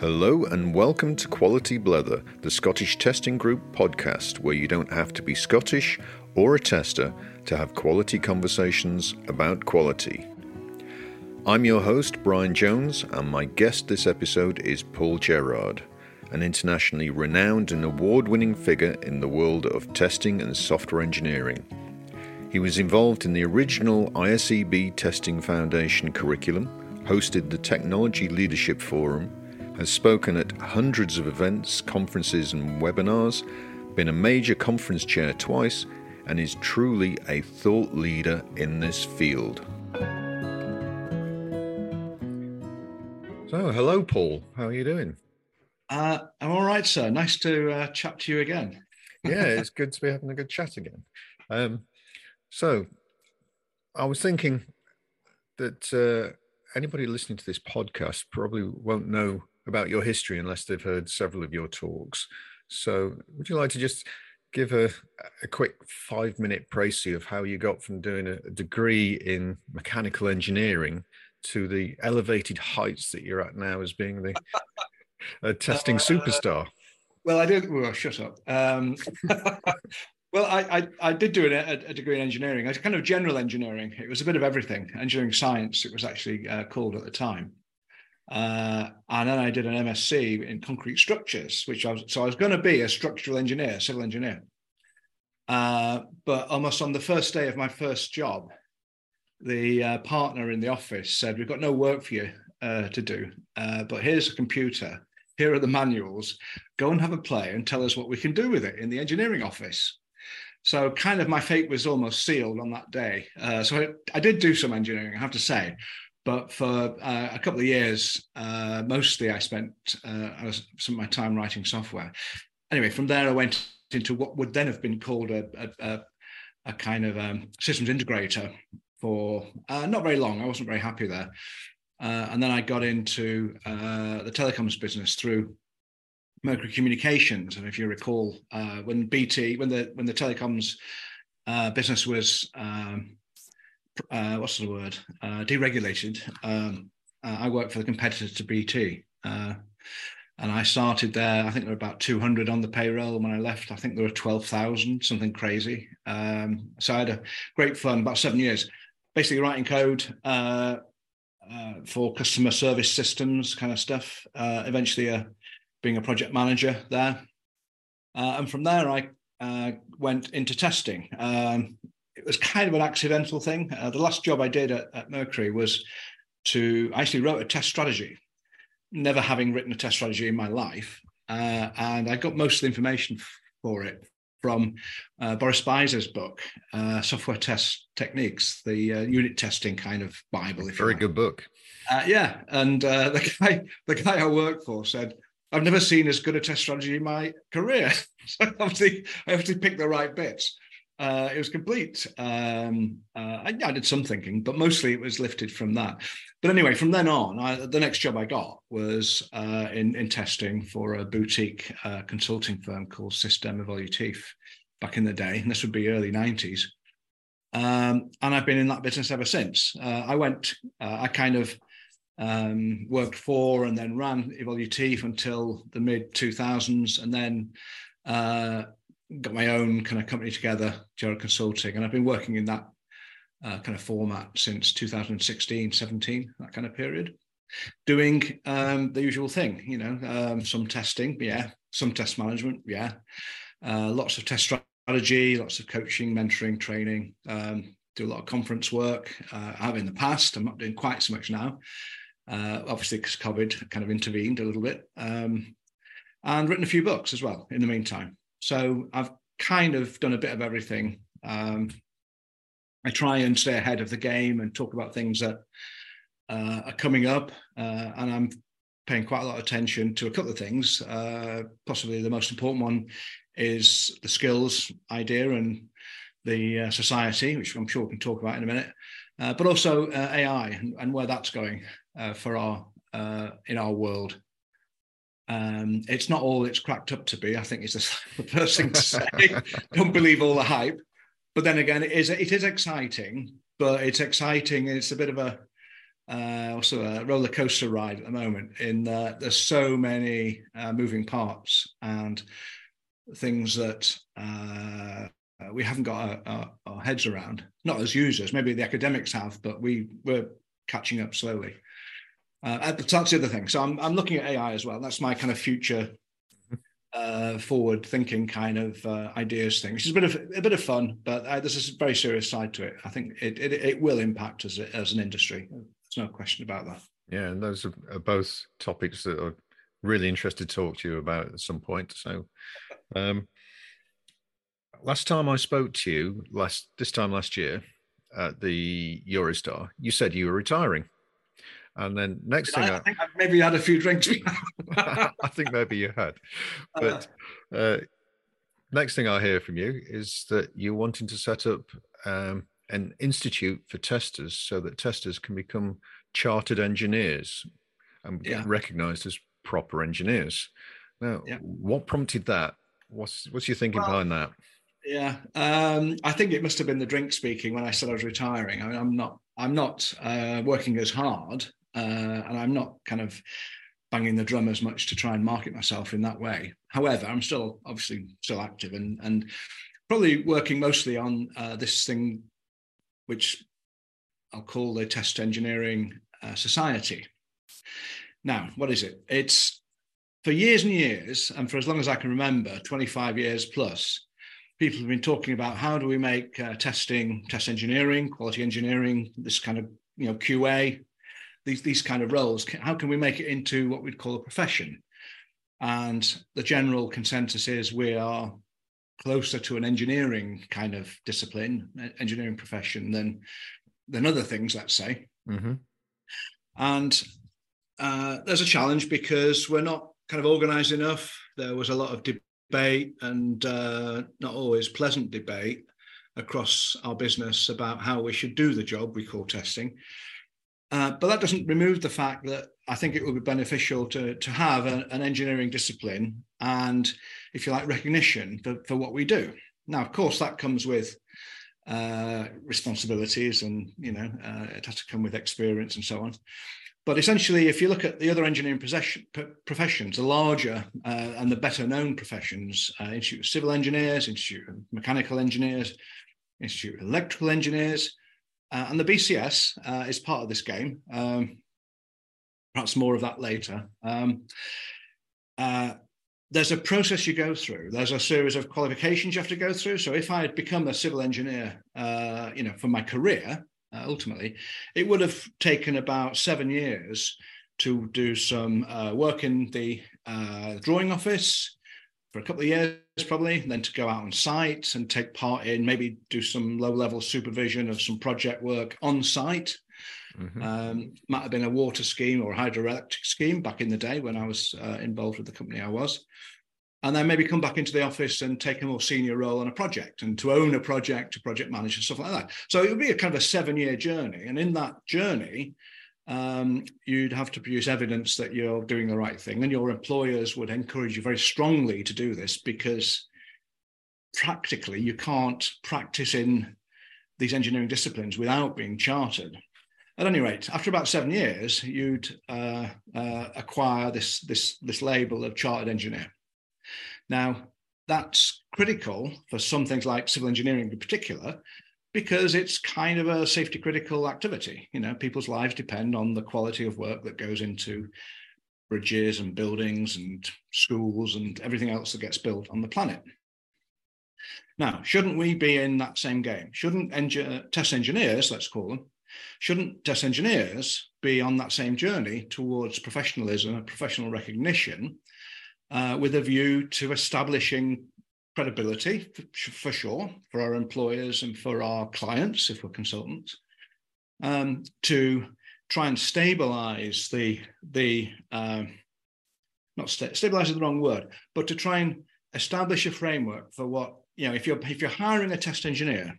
Hello and welcome to Quality Blether, the Scottish Testing Group podcast, where you don't have to be Scottish or a tester to have quality conversations about quality. I'm your host, Brian Jones, and my guest this episode is Paul Gerrard, an internationally renowned and award winning figure in the world of testing and software engineering. He was involved in the original ISEB Testing Foundation curriculum, hosted the Technology Leadership Forum, has spoken at hundreds of events, conferences, and webinars, been a major conference chair twice, and is truly a thought leader in this field. So, hello, Paul. How are you doing? Uh, I'm all right, sir. Nice to uh, chat to you again. yeah, it's good to be having a good chat again. Um, so, I was thinking that uh, anybody listening to this podcast probably won't know about your history unless they've heard several of your talks. So, would you like to just give a, a quick five minute précis of how you got from doing a, degree in mechanical engineering to the elevated heights that you're at now as being the a testing uh, superstar? Well, I did. Well, shut up. Um, well, I, I, I, did do a, a, degree in engineering. It's kind of general engineering. It was a bit of everything. Engineering science, it was actually uh, called at the time. Uh, and then I did an MSc in concrete structures, which I was so I was going to be a structural engineer, civil engineer. Uh, but almost on the first day of my first job, the uh, partner in the office said, "We've got no work for you uh, to do, uh, but here's a computer. Here are the manuals. Go and have a play and tell us what we can do with it in the engineering office." So, kind of my fate was almost sealed on that day. Uh, so I, I did do some engineering, I have to say, but for uh, a couple of years, uh, mostly I spent uh, I was, some of my time writing software. Anyway, from there I went into what would then have been called a, a, a kind of um, systems integrator for uh, not very long. I wasn't very happy there. Uh, and then I got into uh, the telecoms business through Mercury Communications. And if you recall, when BT, when the when the telecoms business was um, uh, what's the word? Uh, deregulated. Um, uh, i worked for the competitor to bt uh, and i started there i think there were about 200 on the payroll when i left. I think there were 12000 something crazy. Um, so i had a great fun about seven years basically writing code uh, uh, for customer service systems kind of stuff eventually being a project manager there. And from there i went into testing. Um, it was kind of an accidental thing. Uh, the last job I did at, at, Mercury was to I actually wrote a test strategy, never having written a test strategy in my life, uh, and I got most of the information for it from uh, Boris Beizer's book, uh, Software Test Techniques, the uh, unit testing kind of bible. Very good book. Uh, yeah, and the guy the guy I worked for said. I've never seen as good a test strategy in my career. so obviously, I have to pick the right bits uh, it was complete. Um, uh, I, I, did some thinking, but mostly it was lifted from that. But anyway, from then on, I, the next job I got was uh, in, in testing for a boutique uh, consulting firm called Système Evolutif back in the day. And this would be early 90s. Um, and I've been in that business ever since. Uh, I went, uh, I kind of um, worked for and then ran Evolutif until the mid 2000s. And then got my own kind of company together, Gerrard Consulting, and I've been working in that uh, kind of format since 2016, 17, that kind of period, doing um, the usual thing, you know, um, some testing, yeah, some test management, yeah, uh, lots of test strategy, lots of coaching, mentoring, training, um, do a lot of conference work. Uh, I have in the past, I'm not doing quite so much now. Uh, obviously, because COVID kind of intervened a little bit, um, and written a few books as well in the meantime. So I've kind of done a bit of everything. Um, I try and stay ahead of the game and talk about things that uh, are coming up, uh, and I'm paying quite a lot of attention to a couple of things. Uh, possibly the most important one is the skills idea and the uh, society, which I'm sure we can talk about in a minute, uh, but also uh, AI and, and, where that's going for our in our world. Um, it's not all it's cracked up to be. I think it's the first thing to say. Don't believe all the hype. But then again, it is it is exciting, but it's exciting. It's a bit of a uh, also a roller coaster ride at the moment. In that there's so many uh, moving parts and things that uh, we haven't got our, our, our, heads around. Not as users, maybe the academics have, but we we're catching up slowly. Uh, that's the other thing. So I'm I'm looking at AI as well. That's my kind of future uh, forward thinking kind of uh, ideas thing, which is a bit of a bit of fun, but uh, there's a very serious side to it. I think it it, it will impact us as an industry. There's no question about that. Yeah, and those are both topics that I'm really interested to talk to you about at some point. So, um, last time I spoke to you, last this time last year at the Eurostar, you said you were retiring. And then next thing, I, I, think I maybe had a few drinks. I think maybe you had, but uh, next thing I hear from you is that you're wanting to set up um, an institute for testers so that testers can become chartered engineers and yeah. recognized as proper engineers. Now, yeah. what prompted that? What's what's your thinking well, behind that? Yeah, um, I think it must have been the drink speaking when I said I was retiring. I mean, I'm not I'm not uh, working as hard uh, and I'm not kind of banging the drum as much to try and market myself in that way. However, I'm still obviously still active and and probably working mostly on uh, this thing, which I'll call the Test Engineering uh, Society. Now, what is it? It's for years and years, and for as long as I can remember, 25 years plus, people have been talking about how do we make uh, testing, test engineering, quality engineering, this kind of you know QA these these kind of roles how can we make it into what we'd call a profession? And the general consensus is we are closer to an engineering kind of discipline engineering profession than than other things let's say. Mm-hmm. and uh, there's a challenge because we're not kind of organized enough. There was a lot of debate and uh, not always pleasant debate across our business about how we should do the job we call testing uh, but that doesn't remove the fact that I think it would be beneficial to, to have a, an engineering discipline and, if you like, recognition for, for what we do. Now, of course, that comes with uh, responsibilities and, you know, uh, it has to come with experience and so on. But essentially, if you look at the other engineering professions, the larger uh, and the better known professions, uh, Institute of Civil Engineers, Institute of Mechanical Engineers, Institute of Electrical Engineers, uh, and the BCS uh, is part of this game. Um, perhaps more of that later. Um, uh, there's a process you go through. There's a series of qualifications you have to go through. So if I had become a civil engineer, uh, you know, for my career, uh, ultimately, it would have taken about seven years to do some uh, work in the drawing office, for a couple of years probably then to go out on site and take part in maybe do some low level supervision of some project work on site. Mm-hmm. um, might have been a water scheme or a hydroelectric scheme back in the day when i was uh, involved with the company i was. And then maybe come back into the office and take a more senior role on a project and to own a project to project manage stuff like that. So it would be a kind of a seven year journey. And in that journey um, you'd have to produce evidence that you're doing the right thing. And your employers would encourage you very strongly to do this because practically you can't practice in these engineering disciplines without being chartered. At any rate, after about seven years, you'd uh, uh, acquire this, this, this label of chartered engineer. Now, that's critical for some things like civil engineering in particular, because it's kind of a safety critical activity. You know, people's lives depend on the quality of work that goes into bridges and buildings and schools and everything else that gets built on the planet. Now, shouldn't we be in that same game? Shouldn't engi- test engineers, let's call them, shouldn't test engineers be on that same journey towards professionalism and professional recognition uh, with a view to establishing credibility for, for, sure for our employers and for our clients if we're consultants um, to try and stabilize the the um, not st- stabilize is the wrong word but to try and establish a framework for what you know if you're if you're hiring a test engineer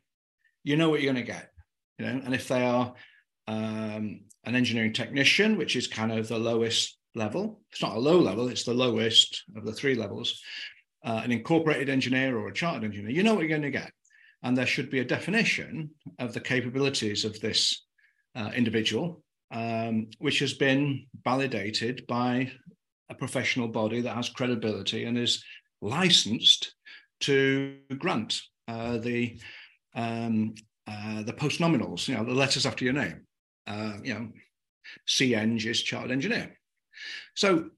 you know what you're going to get you know and if they are um, an engineering technician which is kind of the lowest level it's not a low level it's the lowest of the three levels uh, an incorporated engineer or a chartered engineer, you know what you're going to get. And there should be a definition of the capabilities of this uh, individual um, which has been validated by a professional body that has credibility and is licensed to grant uh, the um, uh, the postnominals, you know, the letters after your name. Uh, you know, CEng is chartered engineer. So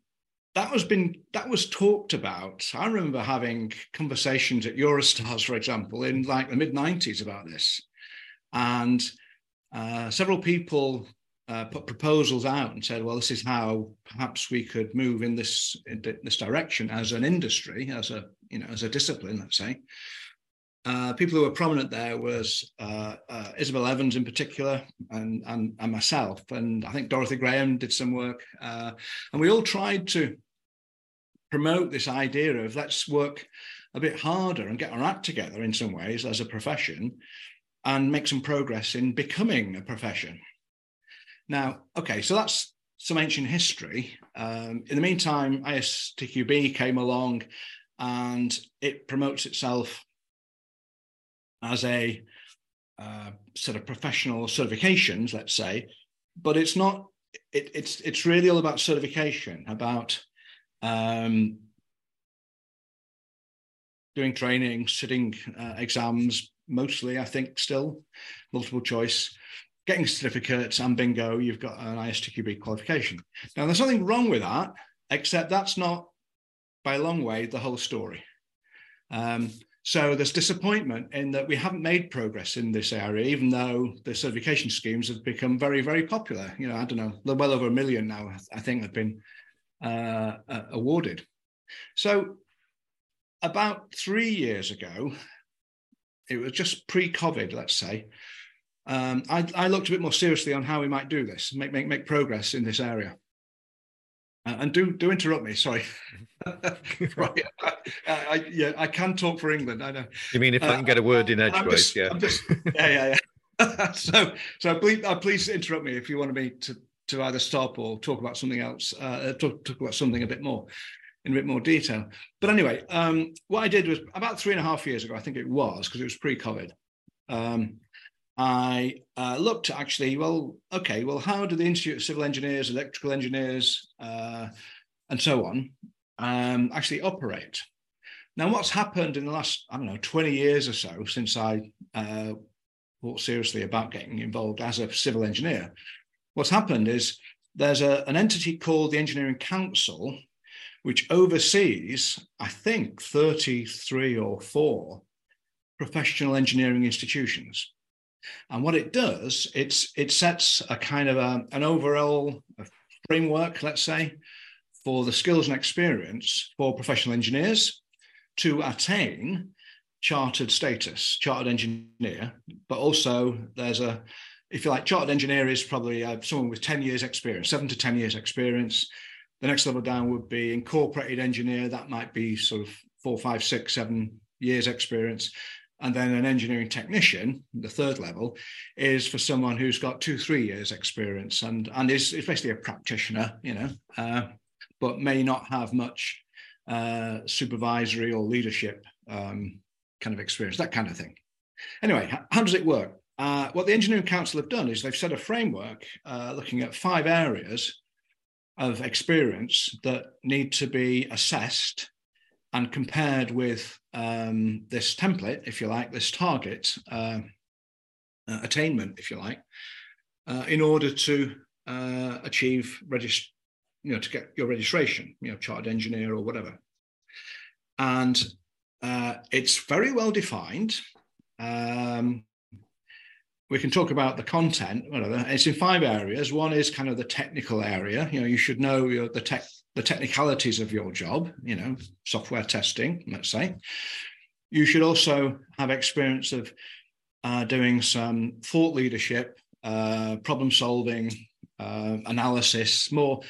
that was been that was talked about. I remember having conversations at Eurostars, for example, in like the mid '90s about this, and uh, several people uh, put proposals out and said, "Well, this is how perhaps we could move in this in this direction as an industry, as a you know as a discipline, let's say." Uh, people who were prominent there was uh, uh, Isabel Evans in particular, and, and, and myself, and I think Dorothy Graham did some work, uh, and we all tried to promote this idea of let's work a bit harder and get our act together in some ways as a profession, and make some progress in becoming a profession. Now, okay, so that's some ancient history. Um, in the meantime, ISTQB came along, and it promotes itself as a uh, sort of professional certifications, let's say, but it's not. It, it's it's really all about certification, about um, doing training, sitting uh, exams, mostly. I think still multiple choice, getting certificates, and bingo, you've got an ISTQB qualification. Now, there's nothing wrong with that, except that's not by a long way the whole story. Um, so there's disappointment in that we haven't made progress in this area, even though the certification schemes have become very, very popular. You know, I don't know, well over a million now, I think, have been uh, uh, awarded. So about three years ago, it was just pre-COVID, let's say. Um, I, I, looked a bit more seriously on how we might do this, make make make progress in this area. Uh, and do do interrupt me. Sorry. right. I, I, yeah, I can talk for England. I know. You mean if uh, I can get a word in edgeways? Yeah. Just, yeah, yeah, yeah. so so please uh, please interrupt me if you want me to to either stop or talk about something else. Uh, talk, talk about something a bit more in a bit more detail. But anyway, um, what I did was about three and a half years ago, I think it was, because it was pre-COVID. Um, I uh, looked at actually, well, okay, well, how do the Institute of Civil Engineers, Electrical Engineers, uh, and so on um, actually operate? Now, what's happened in the last, I don't know, 20 years or so since I uh, thought seriously about getting involved as a civil engineer? What's happened is there's a, an entity called the Engineering Council, which oversees, I think, 33 or four professional engineering institutions. And what it does, it's it sets a kind of a, an overall framework, let's say, for the skills and experience for professional engineers to attain chartered status, chartered engineer. But also, there's a, if you like, chartered engineer is probably uh, someone with 10 years experience, seven to 10 years experience. The next level down would be incorporated engineer. That might be sort of four, five, six, seven years experience. And then an engineering technician, the third level, is for someone who's got two, three years experience and, and is, is basically a practitioner, you know, uh, but may not have much uh, supervisory or leadership um, kind of experience, that kind of thing. Anyway, how, does it work? Uh, what the Engineering Council have done is they've set a framework uh, looking at five areas of experience that need to be assessed and compared with um, this template, if you like, this target uh, uh, attainment, if you like, uh, in order to uh, achieve regist- you know, to get your registration, you know, chartered engineer or whatever. And uh, it's very well defined. Um, we can talk about the content. Whatever. It's in five areas. One is kind of the technical area. You know, you should know your, the tech the technicalities of your job, you know, software testing, let's say. You should also have experience of uh, doing some thought leadership, uh, problem solving, uh, analysis, more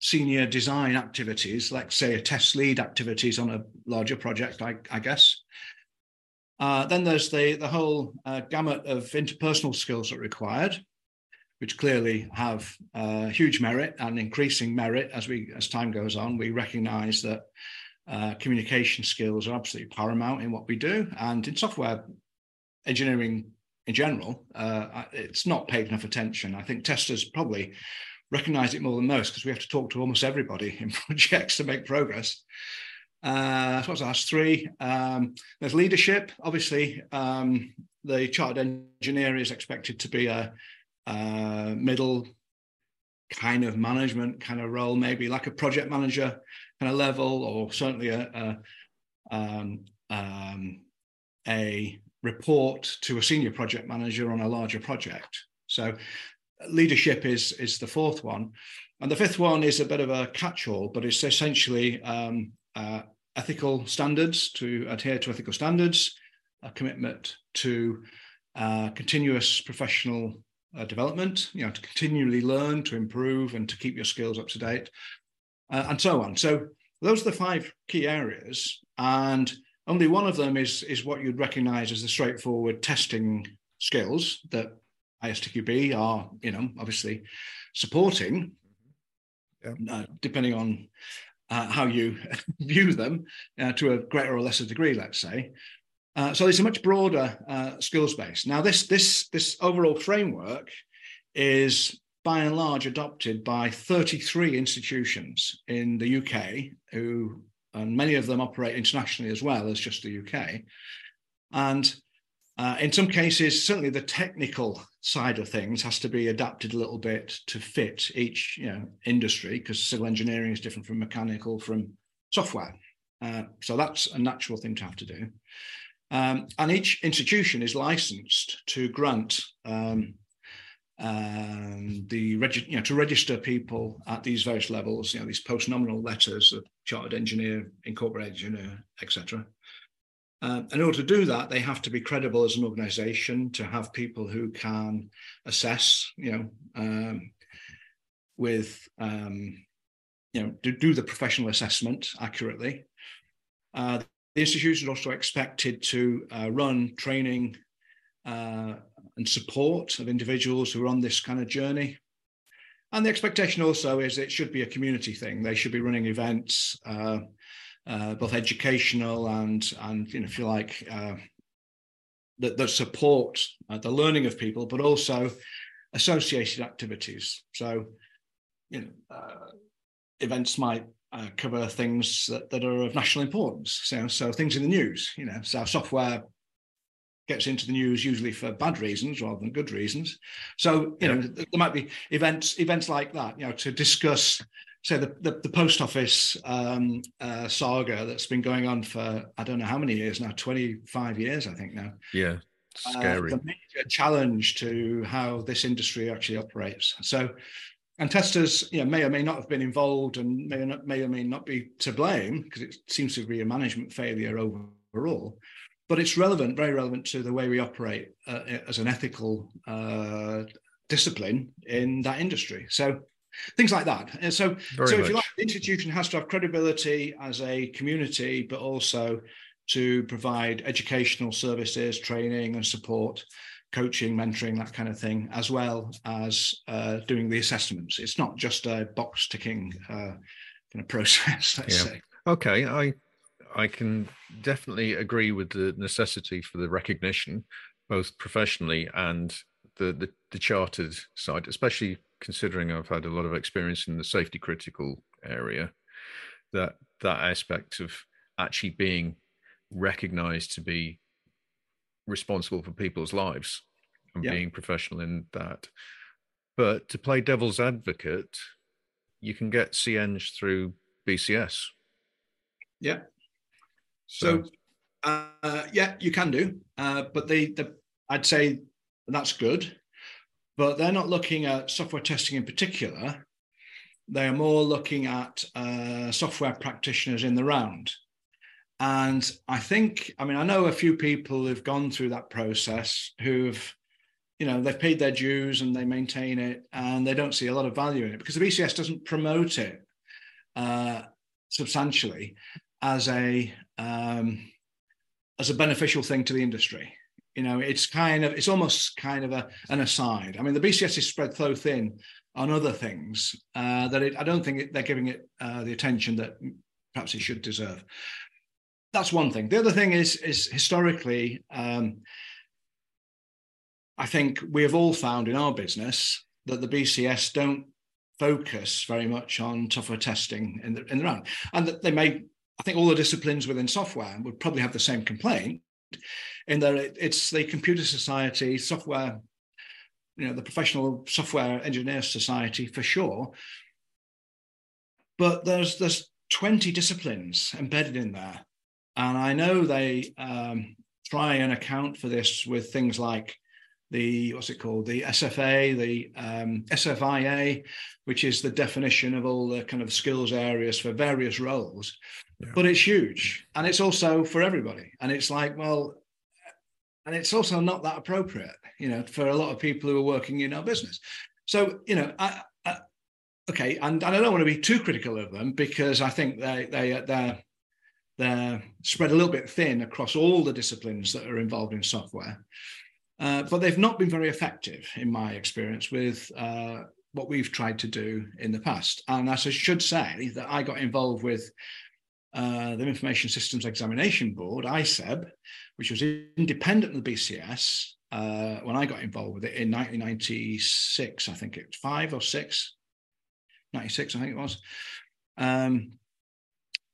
senior design activities, like say a test lead activities on a larger project, I, I guess. Uh, then there's the, the whole uh, gamut of interpersonal skills that are required which clearly have uh, huge merit and increasing merit as we as time goes on. We recognise that uh, communication skills are absolutely paramount in what we do, and in software engineering in general, uh, it's not paid enough attention. I think testers probably recognize it more than most because we have to talk to almost everybody in projects to make progress. Uh, so what's last three? Um, there's leadership. Obviously, um, the chartered engineer is expected to be a, a, middle kind of management kind of role, maybe like a project manager kind of level, or certainly a, a, um, um a report to a senior project manager on a larger project. So leadership is is the fourth one, and the fifth one is a bit of a catch-all, but it's essentially um, uh, ethical standards to adhere to ethical standards, a commitment to uh, continuous professional uh, development, you know, to continually learn, to improve, and to keep your skills up to date, uh, and so on. So those are the five key areas, and only one of them is is what you'd recognise as the straightforward testing skills that ISTQB are, you know, obviously supporting, yeah. uh, depending on uh, how you view them uh, to a greater or lesser degree, let's say. Uh, so it's a much broader uh, skills base. Now, this this this overall framework is by and large adopted by 33 institutions in the UK, who and many of them operate internationally as well as just the UK. And uh, in some cases, certainly the technical side of things has to be adapted a little bit to fit each you know, industry because civil engineering is different from mechanical from software. Uh, so that's a natural thing to have to do. Um, and each institution is licensed to grant um, um, the regi- you know, to register people at these various levels, you know, these post-nominal letters of chartered engineer, incorporated engineer, etc. Uh, in order to do that, they have to be credible as an organization to have people who can assess, you know, um, with, um, you know, do, do, the professional assessment accurately. Uh, the institution is also expected to uh, run training uh, and support of individuals who are on this kind of journey. And the expectation also is it should be a community thing. They should be running events, uh, both educational and and you know if you like uh, that, that support uh, the learning of people, but also associated activities. So you know uh, events might uh, cover things that, that are of national importance. So so things in the news. You know, so software gets into the news usually for bad reasons rather than good reasons. So you yeah. know there might be events events like that. You know to discuss say the, the, the post office um, uh, saga that's been going on for I don't know how many years now, 25 years I think now. Yeah, uh, scary. Uh, the major challenge to how this industry actually operates. So, and testers, you know, may or may not have been involved, and may or not, may or may not be to blame because it seems to be a management failure overall. But it's relevant, very relevant to the way we operate uh, as an ethical uh, discipline in that industry. So things like that. And so, Very so if you like, the institution has to have credibility as a community, but also to provide educational services, training, and support, coaching, mentoring, that kind of thing, as well as uh, doing the assessments. It's not just a box ticking uh, kind of process. Let's yeah. say. Okay, I I can definitely agree with the necessity for the recognition, both professionally and the, the, the chartered side, especially considering I've had a lot of experience in the safety critical area, that that aspect of actually being recognized to be responsible for people's lives and yeah. being professional in that. But to play devil's advocate, you can get CEng through BCS. Yeah. So, so uh, yeah, you can do, uh, but the the I'd say that's good but they're not looking at software testing in particular. They are more looking at uh, software practitioners in the round. And I think, I mean, I know a few people who've gone through that process who've, you know, they've paid their dues and they maintain it and they don't see a lot of value in it because the BCS doesn't promote it uh, substantially as a um, as a beneficial thing to the industry. You know, it's kind of it's almost kind of a, an aside. I mean, the BCS is spread so thin on other things uh, that it, I don't think it, they're giving it uh, the attention that perhaps it should deserve. That's one thing. The other thing is is historically. Um, I think we have all found in our business that the BCS don't focus very much on software testing in the in the round, and that they may. I think all the disciplines within software would probably have the same complaint, in that it's the computer society, software, you know, the professional software engineer society for sure. But there's there's 20 disciplines embedded in there, and I know they um, try and account for this with things like the what's it called the SFA, the um, SFIA, which is the definition of all the kind of skills areas for various roles. But it's huge, and it's also for everybody. And it's like, well, and it's also not that appropriate, you know, for a lot of people who are working in our business. So, you know, I, I, okay, and, and I don't want to be too critical of them because I think they they they're they're spread a little bit thin across all the disciplines that are involved in software. Uh, but they've not been very effective, in my experience, with uh, what we've tried to do in the past. And as I should say, that I got involved with uh, the Information Systems Examination Board, ISEB, which was independent of the BCS uh, when I got involved with it in 1996, I think it was five or six, 96, I think it was. Um,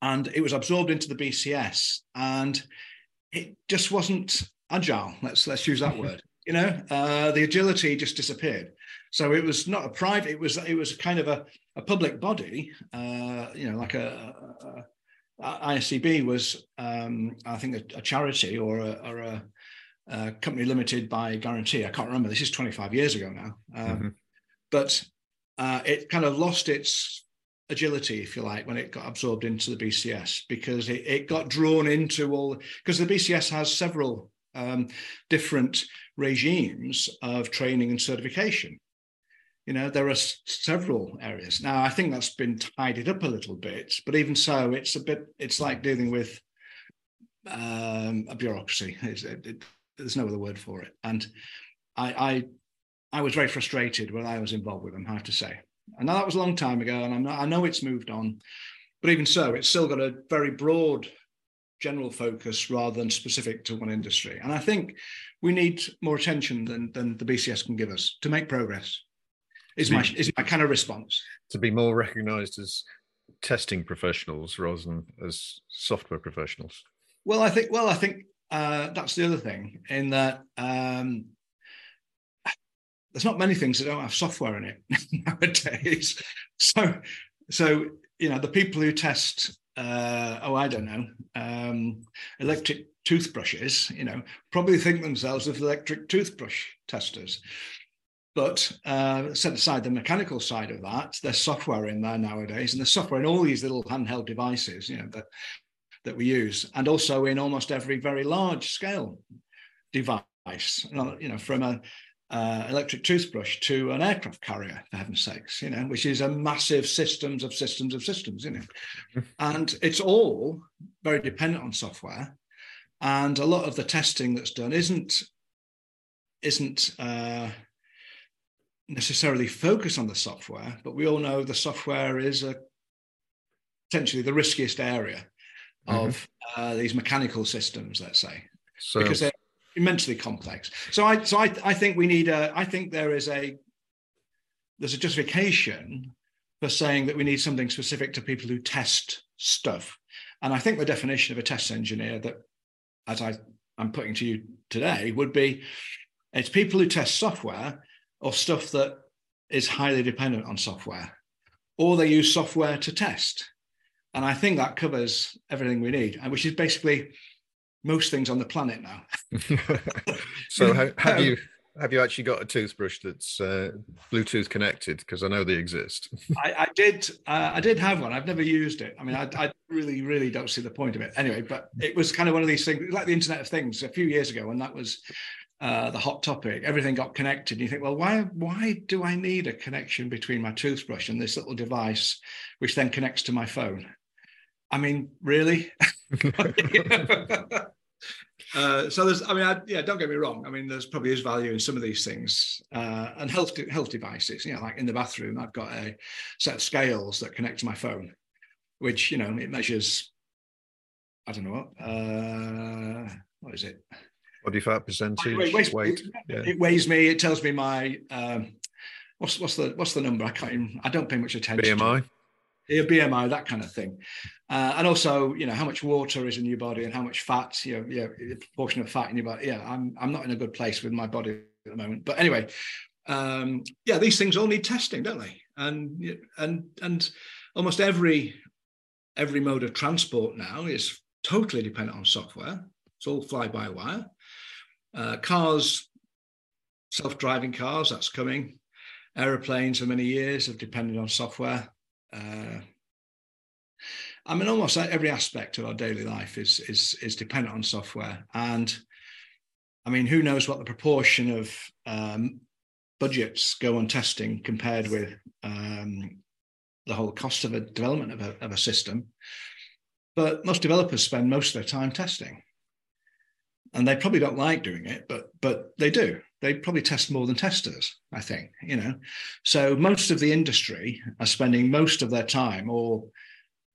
and it was absorbed into the BCS. And it just wasn't agile. Let's let's use that word. You know, uh, the agility just disappeared. So it was not a private. It was it was kind of a, a public body. Uh, you know, like a, ISEB was, um, I think, a, a charity or a, or a, a, company limited by guarantee. I can't remember. This is 25 years ago now. Um, mm-hmm. But uh, it kind of lost its agility, if you like, when it got absorbed into the BCS because it, it got drawn into all because the BCS has several um, different regimes of training and certification. You know, there are several areas. Now, I think that's been tidied up a little bit, but even so, it's a bit, it's like dealing with um, a bureaucracy. It, it, there's no other word for it. And I, I, I was very frustrated when I was involved with them, I have to say. And that was a long time ago, and I'm not, I know it's moved on, but even so, it's still got a very broad general focus rather than specific to one industry. And I think we need more attention than, than the BCS can give us to make progress. Is my is my kind of response to be more recognised as testing professionals rather than as software professionals. Well, I think well, I think uh, that's the other thing in that um, there's not many things that don't have software in it nowadays. So, so you know, the people who test uh, oh, I don't know, um, electric toothbrushes, you know, probably think themselves as electric toothbrush testers. But uh, set aside the mechanical side of that, there's software in there nowadays, and there's software in all these little handheld devices, you know, that that we use, and also in almost every very large scale device. You know, from a uh, electric toothbrush to an aircraft carrier, for heaven's sakes, you know, which is a massive systems of systems of systems, you know. Mm-hmm. And it's all very dependent on software. And a lot of the testing that's done isn't isn't uh, necessarily focus on the software, but we all know the software is a potentially the riskiest area mm-hmm. of uh, these mechanical systems, let's say, so, because they're immensely complex. So I so I, I think we need a I think there is a there's a justification for saying that we need something specific to people who test stuff. And I think the definition of a test engineer that as I, I'm putting to you today would be it's people who test software or stuff that is highly dependent on software, or they use software to test. And I think that covers everything we need, and which is basically most things on the planet now. so have, have you have you actually got a toothbrush that's uh, Bluetooth connected? Because I know they exist. I, I did. Uh, I did have one. I've never used it. I mean, I, I, really, really don't see the point of it. Anyway, but it was kind of one of these things, like the Internet of Things, a few years ago, and that was uh, the hot topic. Everything got connected. You think, well, why? Why do I need a connection between my toothbrush and this little device, which then connects to my phone? I mean, really? Uh, so there's, I mean, I, yeah, don't get me wrong. I mean, there's probably is value in some of these things uh, and health health devices. You know, like in the bathroom, I've got a set of scales that connect to my phone, which you know it measures. I don't know what. Uh, what is it? Body fat percentage, It weighs, weight. It, Yeah. it weighs me. It tells me my um, what's what's the what's the number? I can't. Even, I don't pay much attention. to BMI. your BMI, that kind of thing, uh, and also you know how much water is in your body and how much fat, you know, yeah, the proportion of fat in your body. Yeah, I'm I'm not in a good place with my body at the moment. But anyway, um, yeah, these things all need testing, don't they? And and and almost every every mode of transport now is totally dependent on software. It's all fly by wire. Uh, cars, self-driving cars, that's coming. Aeroplanes for many years have depended on software. Uh, I mean, almost every aspect of our daily life is is is dependent on software, and I mean, who knows what the proportion of um, budgets go on testing compared with um, the whole cost of a development of a, of a system. But most developers spend most of their time testing, and they probably don't like doing it, but but they do. They probably test more than testers, I think. You know, so most of the industry are spending most of their time, or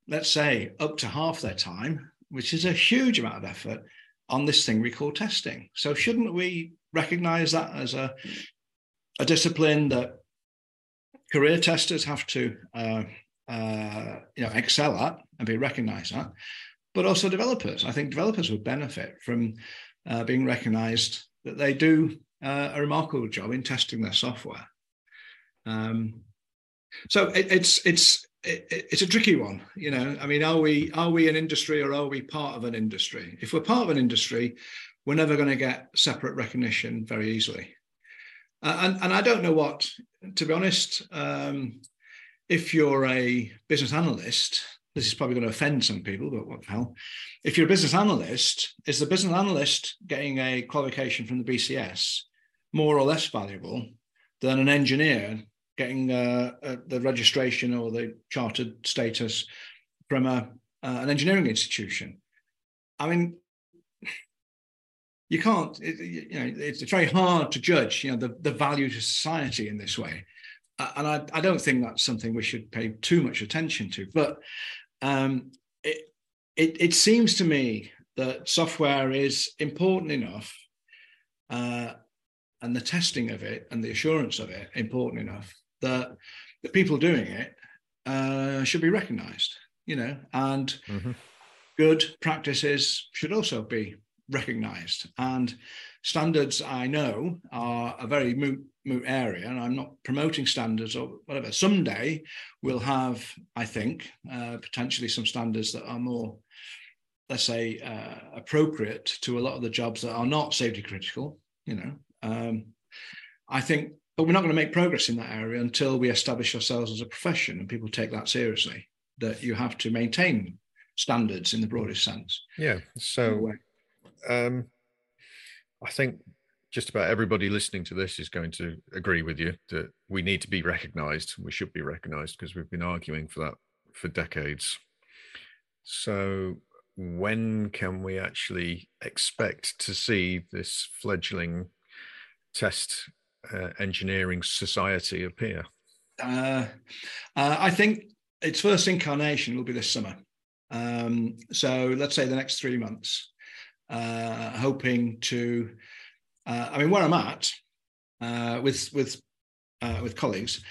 let's say up to half their time, which is a huge amount of effort on this thing we call testing. So shouldn't we recognize that as a a discipline that career testers have to uh, uh, you know excel at and be recognized at, but also developers. I think developers would benefit from uh, being recognized that they do uh, a remarkable job in testing their software. Um, so it, it's it's it, it's a tricky one, you know. I mean, are we are we an industry or are we part of an industry? If we're part of an industry, we're never going to get separate recognition very easily. Uh, and, and I don't know what, to be honest, um, if you're a business analyst, this is probably going to offend some people, but what the hell? If you're a business analyst, is the business analyst getting a qualification from the BCS more or less valuable than an engineer getting uh, uh, the registration or the chartered status from a, uh, an engineering institution? I mean, you can't it, you know it's very hard to judge you know the, the value to society in this way and I, I don't think that's something we should pay too much attention to but um, it, it, it seems to me that software is important enough uh, and the testing of it and the assurance of it important enough that the people doing it uh, should be recognized you know and Mhm. good practices should also be recognized. And standards, I know, are a very moot, moot area, and I'm not promoting standards or whatever. Someday we'll have, I think, uh, potentially some standards that are more, let's say, uh, appropriate to a lot of the jobs that are not safety critical. You know, um, I think, but we're not going to make progress in that area until we establish ourselves as a profession and people take that seriously. That you have to maintain standards in the broadest sense. Yeah. So um, I think just about everybody listening to this is going to agree with you that we need to be recognized. We should be recognized because we've been arguing for that for decades. So, when can we actually expect to see this fledgling test uh, engineering society appear? Uh, uh, I think its first incarnation will be this summer. Um, so let's say the next three months, uh, hoping to. Uh, I mean, where I'm at uh, with with uh, with colleagues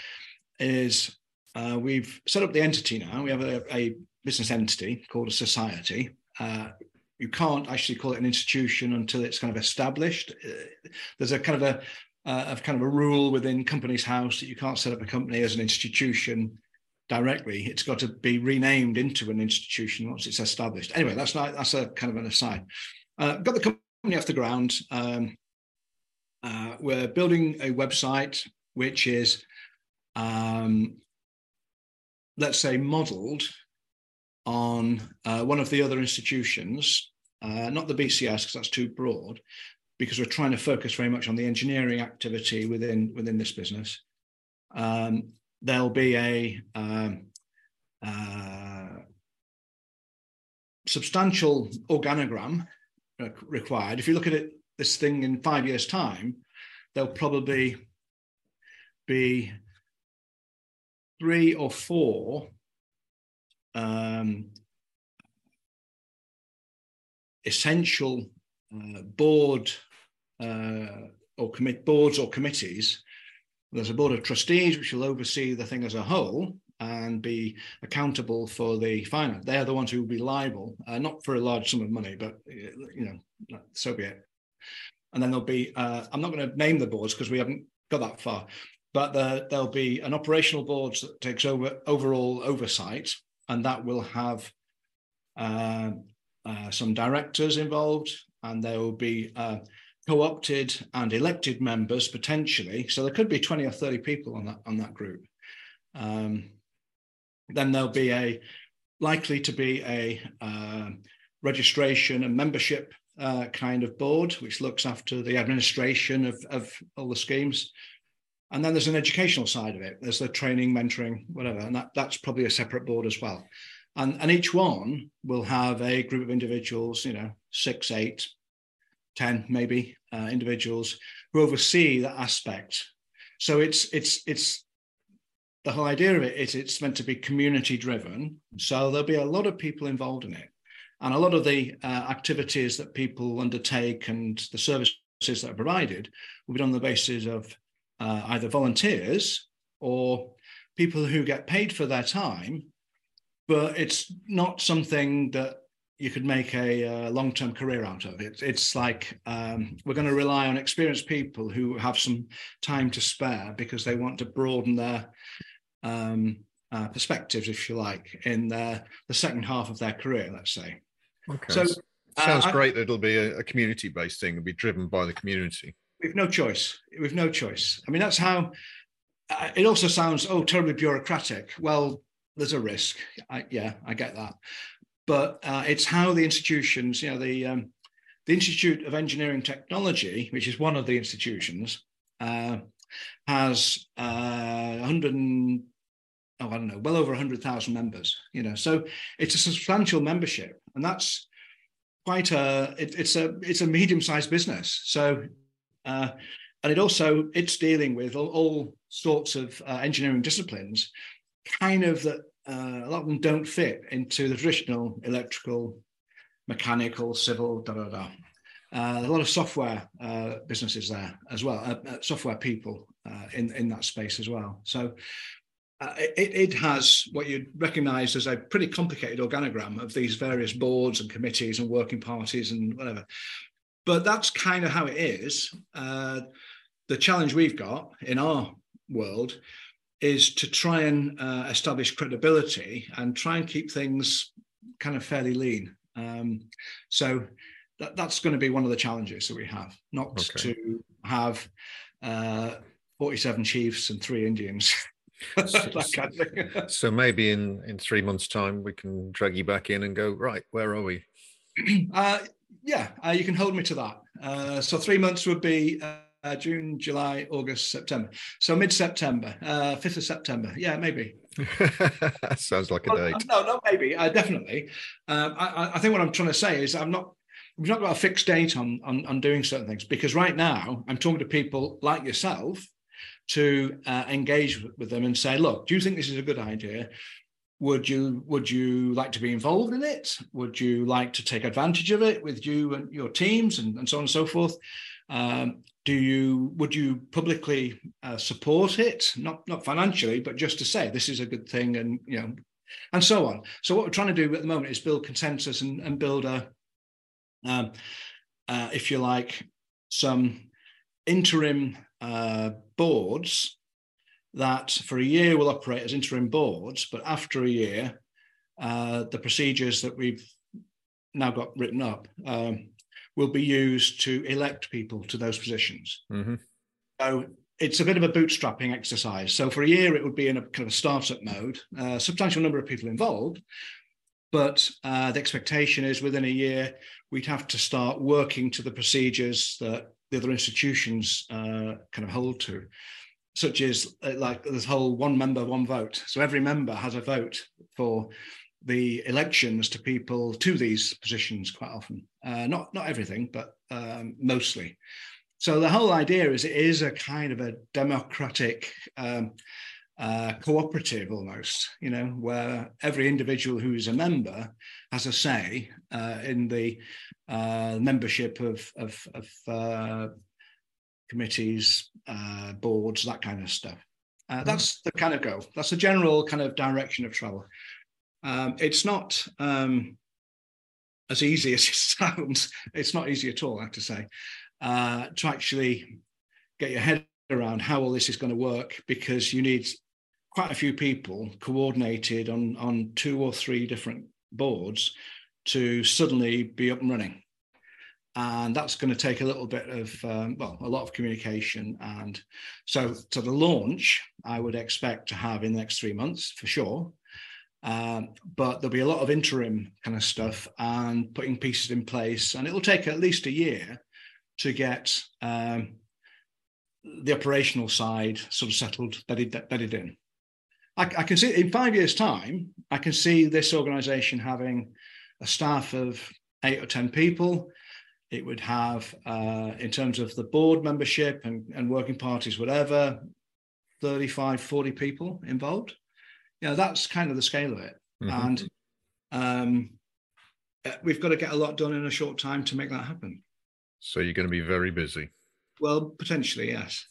is uh, we've set up the entity now. We have a, a business entity called a society. Uh, you can't actually call it an institution until it's kind of established. There's a kind of a of kind of a rule within Companies House that you can't set up a company as an institution directly. It's got to be renamed into an institution once it's established. Anyway, that's not that's a kind of an aside. Uh, got the company off the ground. Um, uh, we're building a website which is, um, let's say, modelled on uh, one of the other institutions, uh, not the BCS because that's too broad, because we're trying to focus very much on the engineering activity within within this business. Um, there'll be a um, uh, substantial organogram required. If you look at it, this thing in five years' time, there'll probably be three or four um, essential uh, board uh, or commit boards or committees. There's a board of trustees which will oversee the thing as a whole and be accountable for the finance. They are the ones who will be liable, uh, not for a large sum of money, but you know, so be it. And then there'll be. Uh, I'm not going to name the boards because we haven't got that far, but the, there'll be an operational board that takes over overall oversight, and that will have uh, uh, some directors involved, and there will be uh, co-opted and elected members potentially. So there could be 20 or 30 people on that on that group. Um, then there'll be a likely to be a uh, registration and membership uh, kind of board, which looks after the administration of, of all the schemes. And then there's an educational side of it. There's the training, mentoring, whatever, and that, that's probably a separate board as well. And, and each one will have a group of individuals, you know, six, eight, ten, maybe uh, individuals who oversee that aspect. So it's it's it's the whole idea of it is it's meant to be community driven. So there'll be a lot of people involved in it. And a lot of the uh, activities that people undertake and the services that are provided will be done on the basis of uh, either volunteers or people who get paid for their time, but it's not something that you could make a, a long-term career out of it. It's like um, we're going to rely on experienced people who have some time to spare because they want to broaden their um, uh, perspectives, if you like, in their, the second half of their career, let's say. Okay. So sounds uh, great that it'll be a, a community-based thing and be driven by the community. We've no choice. We've no choice. I mean, that's how. Uh, it also sounds oh terribly bureaucratic. Well, there's a risk. I, yeah, I get that, but uh, it's how the institutions, you know, the um, the Institute of Engineering Technology, which is one of the institutions, uh, has uh, 100 and, oh, I don't know, well over 100,000 members, you know, so it's a substantial membership and that's quite a, it, it's a, it's a medium-sized business. So, uh, and it also, it's dealing with all, all sorts of uh, engineering disciplines, kind of that uh, a lot of them don't fit into the traditional electrical, mechanical, civil, da da da. Uh, a lot of software uh, businesses there as well, uh, uh software people uh, in in that space as well. So it, it has what you'd recognise as a pretty complicated organogram of these various boards and committees and working parties and whatever. But that's kind of how it is. the challenge we've got in our world is to try and establish credibility and try and keep things kind of fairly lean. Um, so that, that's going to be one of the challenges that we have, not okay. to have uh, 47 chiefs and three Indians. kind of so maybe in in three months' time we can drag you back in and go right. Where are we? Uh, yeah, uh, you can hold me to that. Uh, so three months would be uh, June, July, August, September. So mid September, uh, fifth of September. Yeah, maybe. Sounds like a well, date. No, no, maybe. Uh, definitely. Um, I, I, think what I'm trying to say is I'm not we've not got a fixed date on, on, on doing certain things because right now I'm talking to people like yourself to uh, engage with them and say, look, do you think this is a good idea? Would you would you like to be involved in it? Would you like to take advantage of it with you and your teams and, and so on and so forth? Um, do you would you publicly uh, support it? Not not financially, but just to say this is a good thing and you know and so on. So what we're trying to do at the moment is build consensus and, and build a um, uh, if you like, some interim uh, boards that for a year will operate as interim boards, but after a year, uh, the procedures that we've now got written up um, will be used to elect people to those positions. Mm-hmm. So it's a bit of a bootstrapping exercise. So for a year, it would be in a kind of a startup mode, a uh, substantial number of people involved, but uh, the expectation is within a year, we'd have to start working to the procedures that the other institutions uh, kind of hold to, such as uh, like this whole one member, one vote. So every member has a vote for the elections to people to these positions quite often. Uh, not not everything, but um, mostly. So the whole idea is it is a kind of a democratic um, uh, cooperative almost, you know, where every individual who is a member has a say uh, in the uh, membership of, of, of uh, committees, uh, boards, that kind of stuff. Uh, mm-hmm. that's the kind of goal. That's the general kind of direction of travel. Um, it's not um, as easy as it sounds. It's not easy at all, I have to say, uh, to actually get your head around how all this is going to work because you need quite a few people coordinated on on two or three different boards to suddenly be up and running. And that's going to take a little bit of um, well a lot of communication and so to the launch i would expect to have in the next three months for sure um, but there'll be a lot of interim kind of stuff and putting pieces in place and it'll take at least a year to get um, the operational side sort of settled bedded, bedded in I, I can see in five years time i can see this organization having a staff of eight or ten people it would have, uh, in terms of the board membership and, and working parties, whatever, 35, 40 people involved. You know, that's kind of the scale of it. Mm-hmm. And um, uh, we've got to get a lot done in a short time to make that happen. So you're going to be very busy. Well, potentially, yes.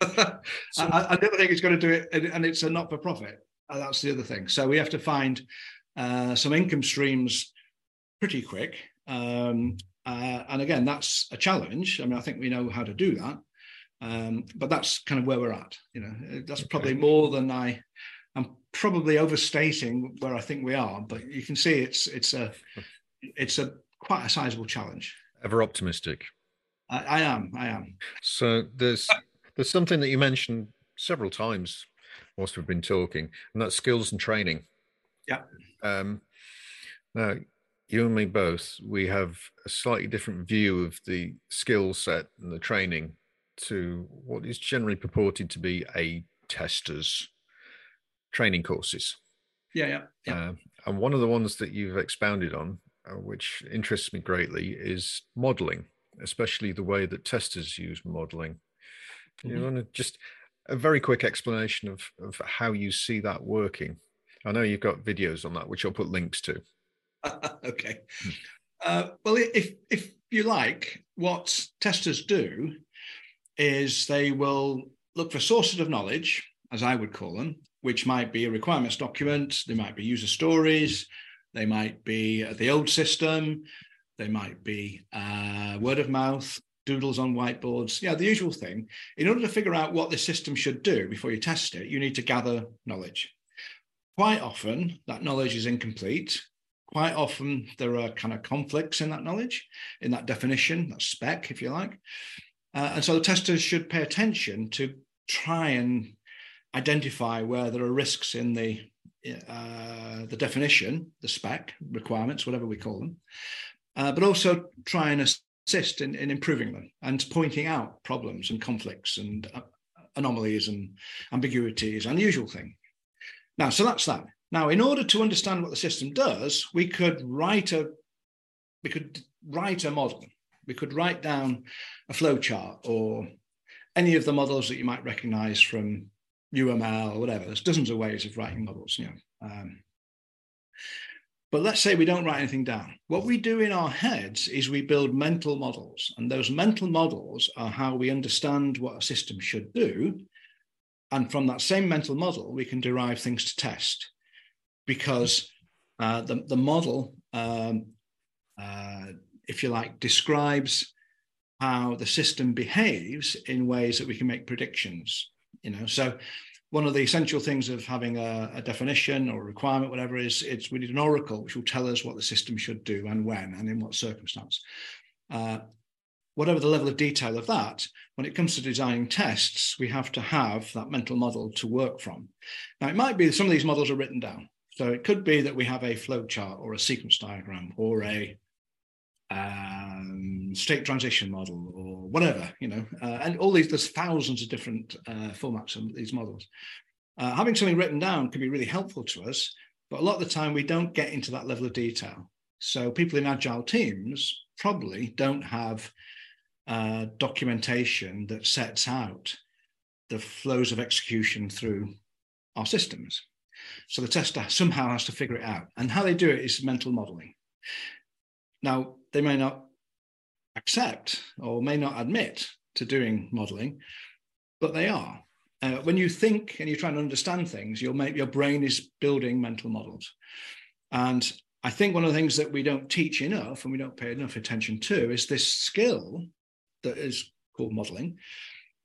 so, I, I never think it's going to do it, and it's a not for profit. Uh, that's the other thing. So we have to find uh, some income streams pretty quick. Um, uh, and again, that's a challenge. I mean, I think we know how to do that, um, but that's kind of where we're at. You know, that's probably more than I. Probably overstating where I think we are, but you can see it's it's a it's a quite a sizable challenge. Ever optimistic. I, I am. I am. So there's there's something that you mentioned several times whilst we've been talking, and that's skills and training. Yeah. Um, now you and me both, we have a slightly different view of the skill set and the training to what is generally purported to be a tester's training courses. Yeah, yeah, yeah. Uh, and one of the ones that you've expounded on, uh, which interests me greatly, is modeling, especially the way that testers use modeling. Mm-hmm. You want to just a very quick explanation of, of how you see that working? I know you've got videos on that, which I'll put links to. okay. Uh, well, if if you like, what testers do is they will look for sources of knowledge, as I would call them, which might be a requirements document, they might be user stories, they might be the old system, they might be uh, word of mouth, doodles on whiteboards, yeah, the usual thing. In order to figure out what the system should do before you test it, you need to gather knowledge. Quite often, that knowledge is incomplete quite often there are kind of conflicts in that knowledge, in that definition, that spec, if you like. Uh, and so the testers should pay attention to try and identify where there are risks in the uh, the definition, the spec requirements, whatever we call them, uh, but also try and assist in, in improving them and pointing out problems and conflicts and uh, anomalies and ambiguities, unusual thing. Now, so that's that. Now, in order to understand what the system does, we could write a we could write a model. We could write down a flowchart or any of the models that you might recognize from UML whatever. There's dozens of ways of writing models, you know. Um, but let's say we don't write anything down. What we do in our heads is we build mental models, and those mental models are how we understand what a system should do. And from that same mental model, we can derive things to test because uh, the, the model, um, uh, if you like, describes how the system behaves in ways that we can make predictions. You know, so one of the essential things of having a, a, definition or a requirement, whatever is, it's we need an oracle which will tell us what the system should do and when and in what circumstance. Uh, whatever the level of detail of that, when it comes to designing tests, we have to have that mental model to work from. Now, it might be some of these models are written down. So it could be that we have a flowchart or a sequence diagram or a um, state transition model or whatever, you know, uh, and all these, there's thousands of different uh, formats of these models. Uh, having something written down can be really helpful to us, but a lot of the time we don't get into that level of detail. So people in agile teams probably don't have uh, documentation that sets out the flows of execution through our systems. So the tester somehow has to figure it out. And how they do it is mental modeling. Now, they may not accept or may not admit to doing modeling, but they are. Uh, when you think and you try and understand things, your your brain is building mental models, and I think one of the things that we don't teach enough and we don't pay enough attention to is this skill that is called modeling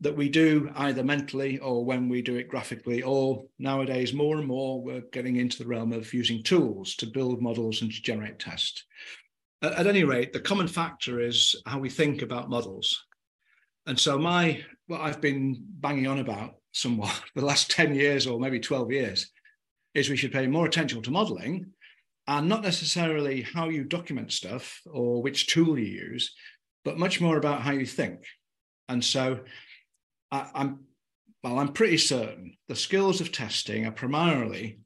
that we do either mentally or when we do it graphically, or nowadays more and more we're getting into the realm of using tools to build models and to generate tests. At, any rate, the common factor is how we think about models. And so my what I've been banging on about somewhat for the last 10 years or maybe 12 years is we should pay more attention to modeling and not necessarily how you document stuff or which tool you use, but much more about how you think. And so I, am well, I'm pretty certain the skills of testing are primarily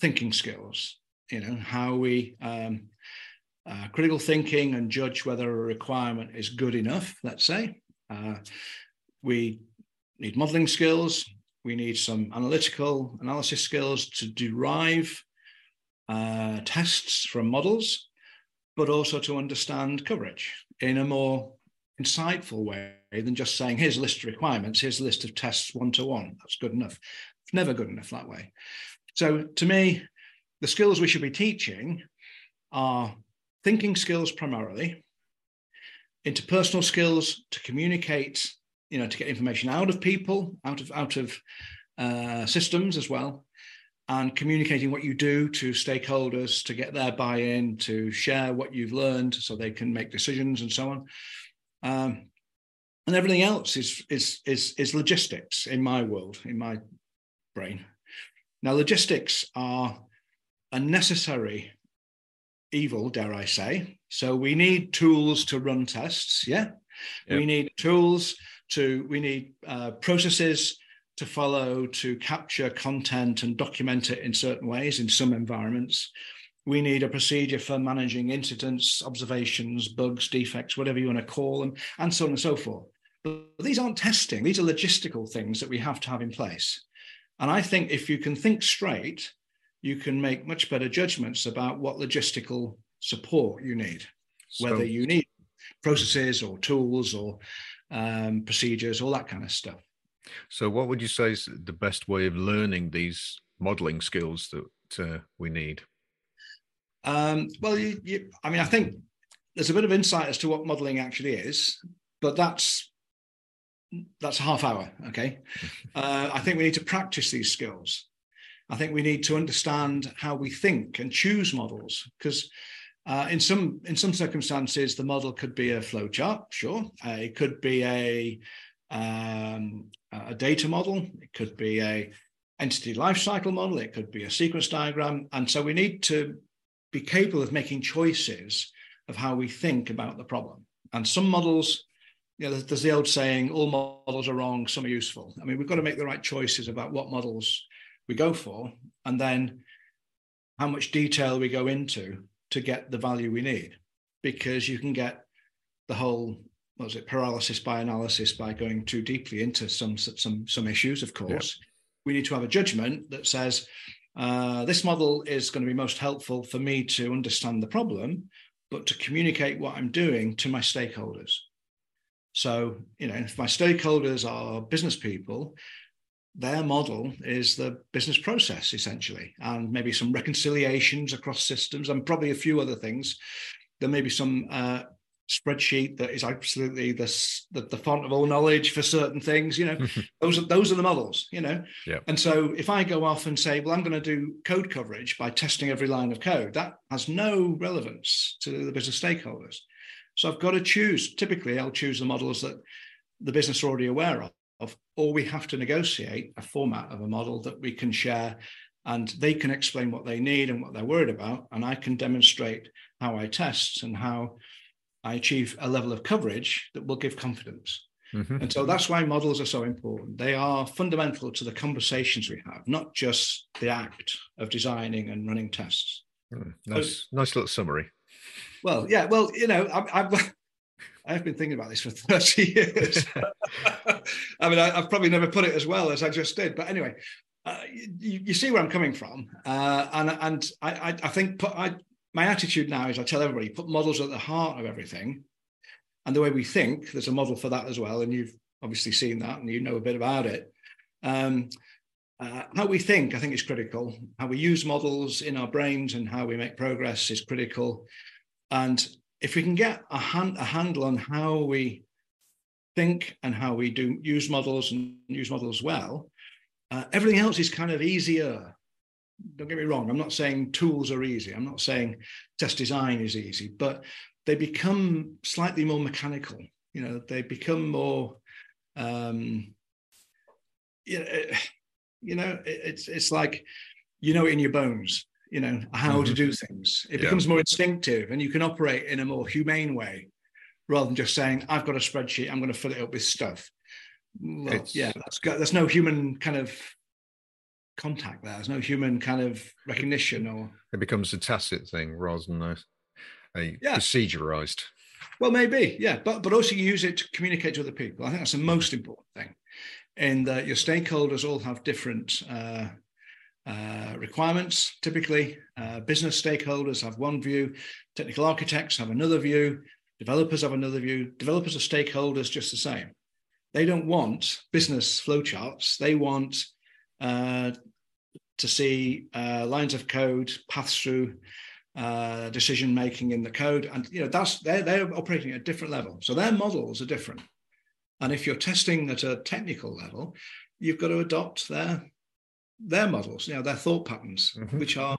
thinking skills. You know how we um, uh, critical thinking and judge whether a requirement is good enough. Let's say uh, we need modeling skills. We need some analytical analysis skills to derive uh, tests from models, but also to understand coverage in a more insightful way than just saying, here's a list of requirements, here's a list of tests one to one. That's good enough. It's never good enough that way. So to me, the skills we should be teaching are thinking skills primarily, interpersonal skills to communicate, you know, to get information out of people, out of out of uh, systems as well, and communicating what you do to stakeholders to get their buy-in, to share what you've learned so they can make decisions and so on. Um, and everything else is, is, is, is logistics in my world, in my brain. Now, logistics are a necessary evil, dare I say. So we need tools to run tests. Yeah. Yep. We need tools to, we need uh, processes to follow to capture content and document it in certain ways in some environments we need a procedure for managing incidents, observations, bugs, defects, whatever you want to call them, and so on and so forth. But these aren't testing, these are logistical things that we have to have in place. And I think if you can think straight, you can make much better judgments about what logistical support you need, so, whether you need processes or tools or um, procedures, all that kind of stuff. So, what would you say is the best way of learning these modeling skills that uh, we need? Um, well, you, you, I mean, I think there's a bit of insight as to what modeling actually is, but that's that's a half hour. Okay, uh, I think we need to practice these skills. I think we need to understand how we think and choose models because. Uh, in some in some circumstances, the model could be a flow chart, sure. Uh, it could be a um, a data model. It could be a entity lifecycle model. It could be a sequence diagram. And so we need to be capable of making choices of how we think about the problem. And some models, you know, there's the old saying, all models are wrong, some are useful. I mean, we've got to make the right choices about what models we go for, and then how much detail we go into to get the value we need. Because you can get the whole, what was it, paralysis by analysis by going too deeply into some some some issues, of course. Yeah. We need to have a judgment that says, uh, this model is going to be most helpful for me to understand the problem, but to communicate what I'm doing to my stakeholders. So, you know, if my stakeholders are business people, their model is the business process essentially, and maybe some reconciliations across systems, and probably a few other things. There may be some uh, spreadsheet that is absolutely the, the, the font of all knowledge for certain things you know? Those are those are the models you know? Yeah. and so if i go off and say well i'm going to do code coverage by testing every line of code that has no relevance to the business stakeholders. So i've got to choose. Typically i'll choose the models that the business are already aware of, of or we have to negotiate a format of a model that we can share and they can explain what they need and what they're worried about and i can demonstrate how i test and how I achieve a level of coverage that will give confidence. Mm-hmm. And so that's why models are so important. They are fundamental to the conversations we have, not just the act of designing and running tests. Mm, nice, so, nice little summary. Well, yeah. Well, you know, I, I've I've been thinking about this for 30 years. I mean, I, have probably never put it as well as I just did. But anyway, uh, you, you, see where I'm coming from. Uh, and and I, I, think put, I, my attitude now is I tell everybody put models at the heart of everything. And the way we think, there's a model for that as well. And you've obviously seen that and you know a bit about it. Um, uh, how we think, I think, is critical. How we use models in our brains and how we make progress is critical. And if we can get a, hand, a handle on how we think and how we do use models and use models well, uh, everything else is kind of easier. Don't get me wrong. I'm not saying tools are easy. I'm not saying test design is easy, but they become slightly more mechanical. You know, they become more. Um, you know, you know, it's it's like you know it in your bones. You know how mm-hmm. to do things. It yeah. becomes more instinctive, and you can operate in a more humane way, rather than just saying, "I've got a spreadsheet. I'm going to fill it up with stuff." Well, yeah, that's got, there's no human kind of contact there. There's no human kind of recognition, or it becomes a tacit thing rather than a, a yeah. procedurized. Well, maybe, yeah, but but also you use it to communicate to other people. I think that's the most important thing in that your stakeholders all have different uh, uh, requirements. Typically, uh, business stakeholders have one view, technical architects have another view, developers have another view. Developers are stakeholders just the same. They don't want business flowcharts. They want uh, to see uh, lines of code, paths through uh, decision making in the code, and you know that's they're they're operating at a different level. So their models are different. And if you're testing at a technical level, you've got to adopt their their models, you know, their thought patterns, mm-hmm. which are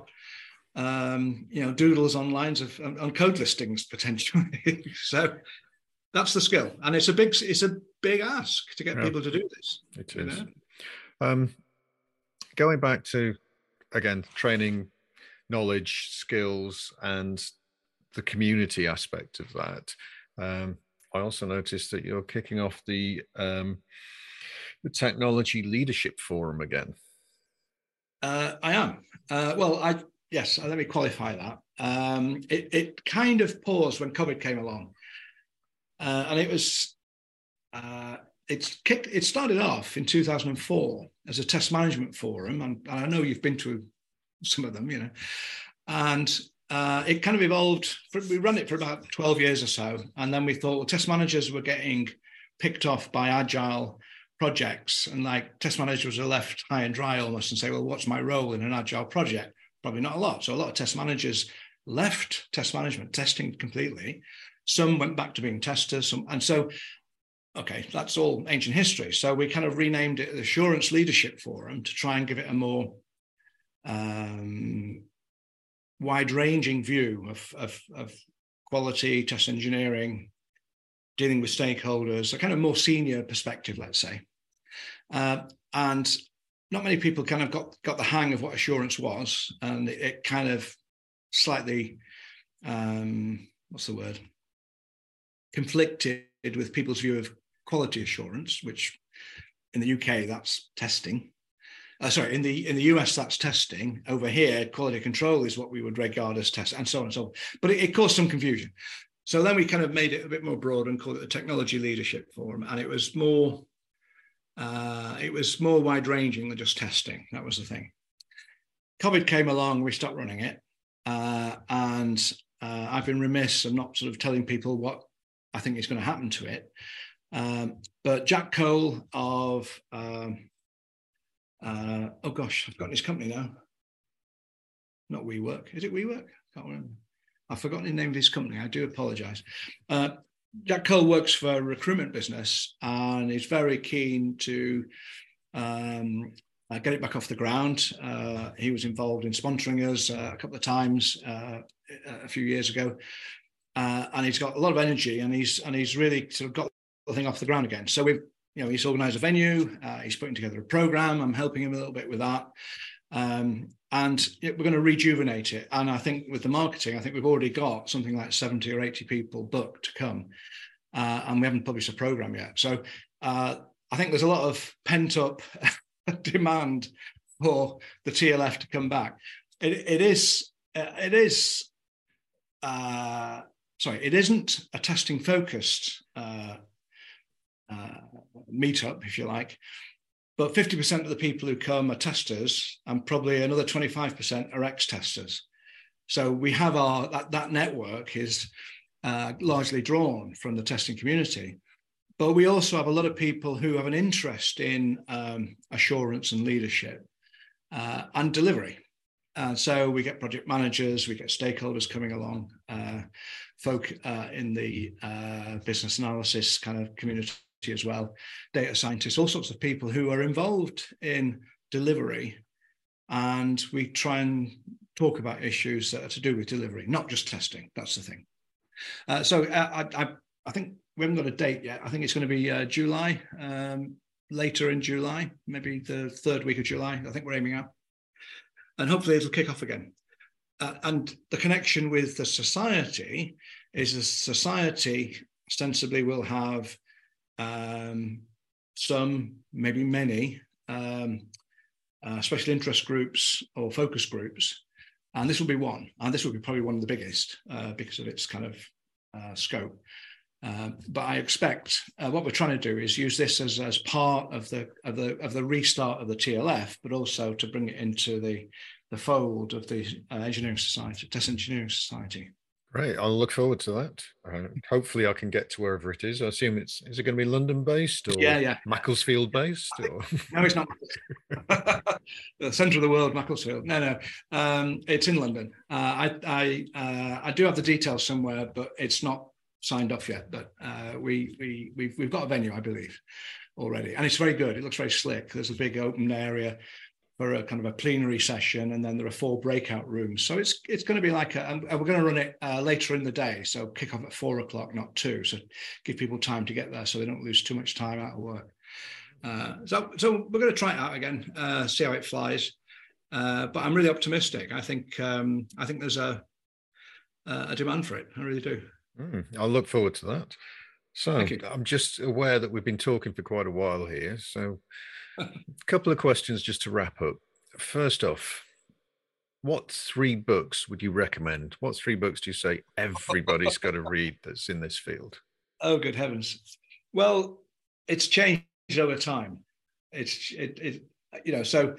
um, you know doodles on lines of on code listings potentially. so that's the skill, and it's a big it's a big ask to get yeah. people to do this. It is. Um, going back to again training, knowledge, skills, and the community aspect of that. Um, I also noticed that you're kicking off the um, the Technology Leadership Forum again. Uh, I am. Uh, well, I yes. Let me qualify that. Um, it, it kind of paused when COVID came along, uh, and it was uh, it's kicked. It started off in 2004 as a test management forum, and, and I know you've been to some of them, you know, and uh, it kind of evolved. For, we ran it for about 12 years or so. And then we thought, well, test managers were getting picked off by agile projects. And like test managers are left high and dry almost and say, well, what's my role in an agile project? Probably not a lot. So a lot of test managers left test management, testing completely. Some went back to being testers. Some, and so, okay, that's all ancient history. So we kind of renamed it the Assurance Leadership Forum to try and give it a more um, wide-ranging view of, of, of quality, test engineering, dealing with stakeholders, a kind of more senior perspective, let's say. Uh, and not many people kind of got, got the hang of what assurance was, and it, it kind of slightly, um, what's the word, conflicted with people's view of quality assurance, which in the UK that's testing uh, sorry, in the in the US that's testing. Over here, quality control is what we would regard as test, and so on and so on. But it, it, caused some confusion. So then we kind of made it a bit more broad and called it the Technology Leadership Forum, and it was more uh, it was more wide ranging than just testing. That was the thing. COVID came along, we stopped running it, uh, and uh, I've been remiss of not sort of telling people what I think is going to happen to it. Um, but Jack Cole of um, uh, oh gosh, I've forgotten his company now. Not WeWork. Is it WeWork? I Can't remember. I've forgotten the name of his company. I do apologize. Uh, Jack Cole works for a recruitment business and is very keen to um, uh, get it back off the ground. Uh, he was involved in sponsoring us uh, a couple of times uh, a few years ago, uh, and he's got a lot of energy and he's and he's really sort of got the thing off the ground again. So we've you know, he's organised a venue. Uh, he's putting together a program. I'm helping him a little bit with that. Um, and we're going to rejuvenate it. And I think with the marketing, I think we've already got something like 70 or 80 people booked to come. Uh, and we haven't published a program yet. So uh, I think there's a lot of pent up demand for the TLF to come back. it, it is, uh, it is, uh, sorry, it isn't a testing focused uh, uh, meetup, if you like. But 50% of the people who come are testers, and probably another 25% are ex-testers. So we have our that, that network is uh, largely drawn from the testing community. but we also have a lot of people who have an interest in um, assurance and leadership uh, and delivery. Uh, so we get project managers, we get stakeholders coming along, uh, folk uh, in the uh, business analysis kind of community as well, data scientists, all sorts of people who are involved in delivery. And we try and talk about issues that are to do with delivery, not just testing. That's the thing. Uh, so I, I, I think we haven't got a date yet. I think it's going to be uh, July, um, later in July, maybe the third week of July. I think we're aiming at, and hopefully it'll kick off again. Uh, and the connection with the society is the society ostensibly will have um, some, maybe many, um, uh, special interest groups or focus groups. And this will be one, and this will be probably one of the biggest uh, because of its kind of uh, scope. Uh, but I expect uh, what we're trying to do is use this as, as part of the of the of the restart of the TLF, but also to bring it into the the fold of the uh, engineering society, test engineering society. Great, I'll look forward to that. Uh, hopefully, I can get to wherever it is. I assume it's is it going to be London based or yeah, yeah, Macclesfield based? Or? no, it's not. the centre of the world, Macclesfield. No, no, um, it's in London. Uh, I I I do have the details somewhere, but it's not signed off yet, but uh, we we we've we've got a venue, I believe, already, and it's very good. It looks very slick. There's a big open area for a kind of a plenary session, and then there are four breakout rooms. So it's it's going to be like a, and we're going to run it uh, later in the day, so kick off at four o'clock, not two, so give people time to get there, so they don't lose too much time out of work. Uh, so so we're going to try it out again, uh, see how it flies. Uh, but I'm really optimistic. I think um, I think there's a a demand for it. I really do. Mm, I'll look forward to that. So I'm just aware that we've been talking for quite a while here. So a couple of questions just to wrap up. First off, what three books would you recommend? What three books do you say everybody's got to read that's in this field? Oh, good heavens! Well, it's changed over time. It's it, it you know so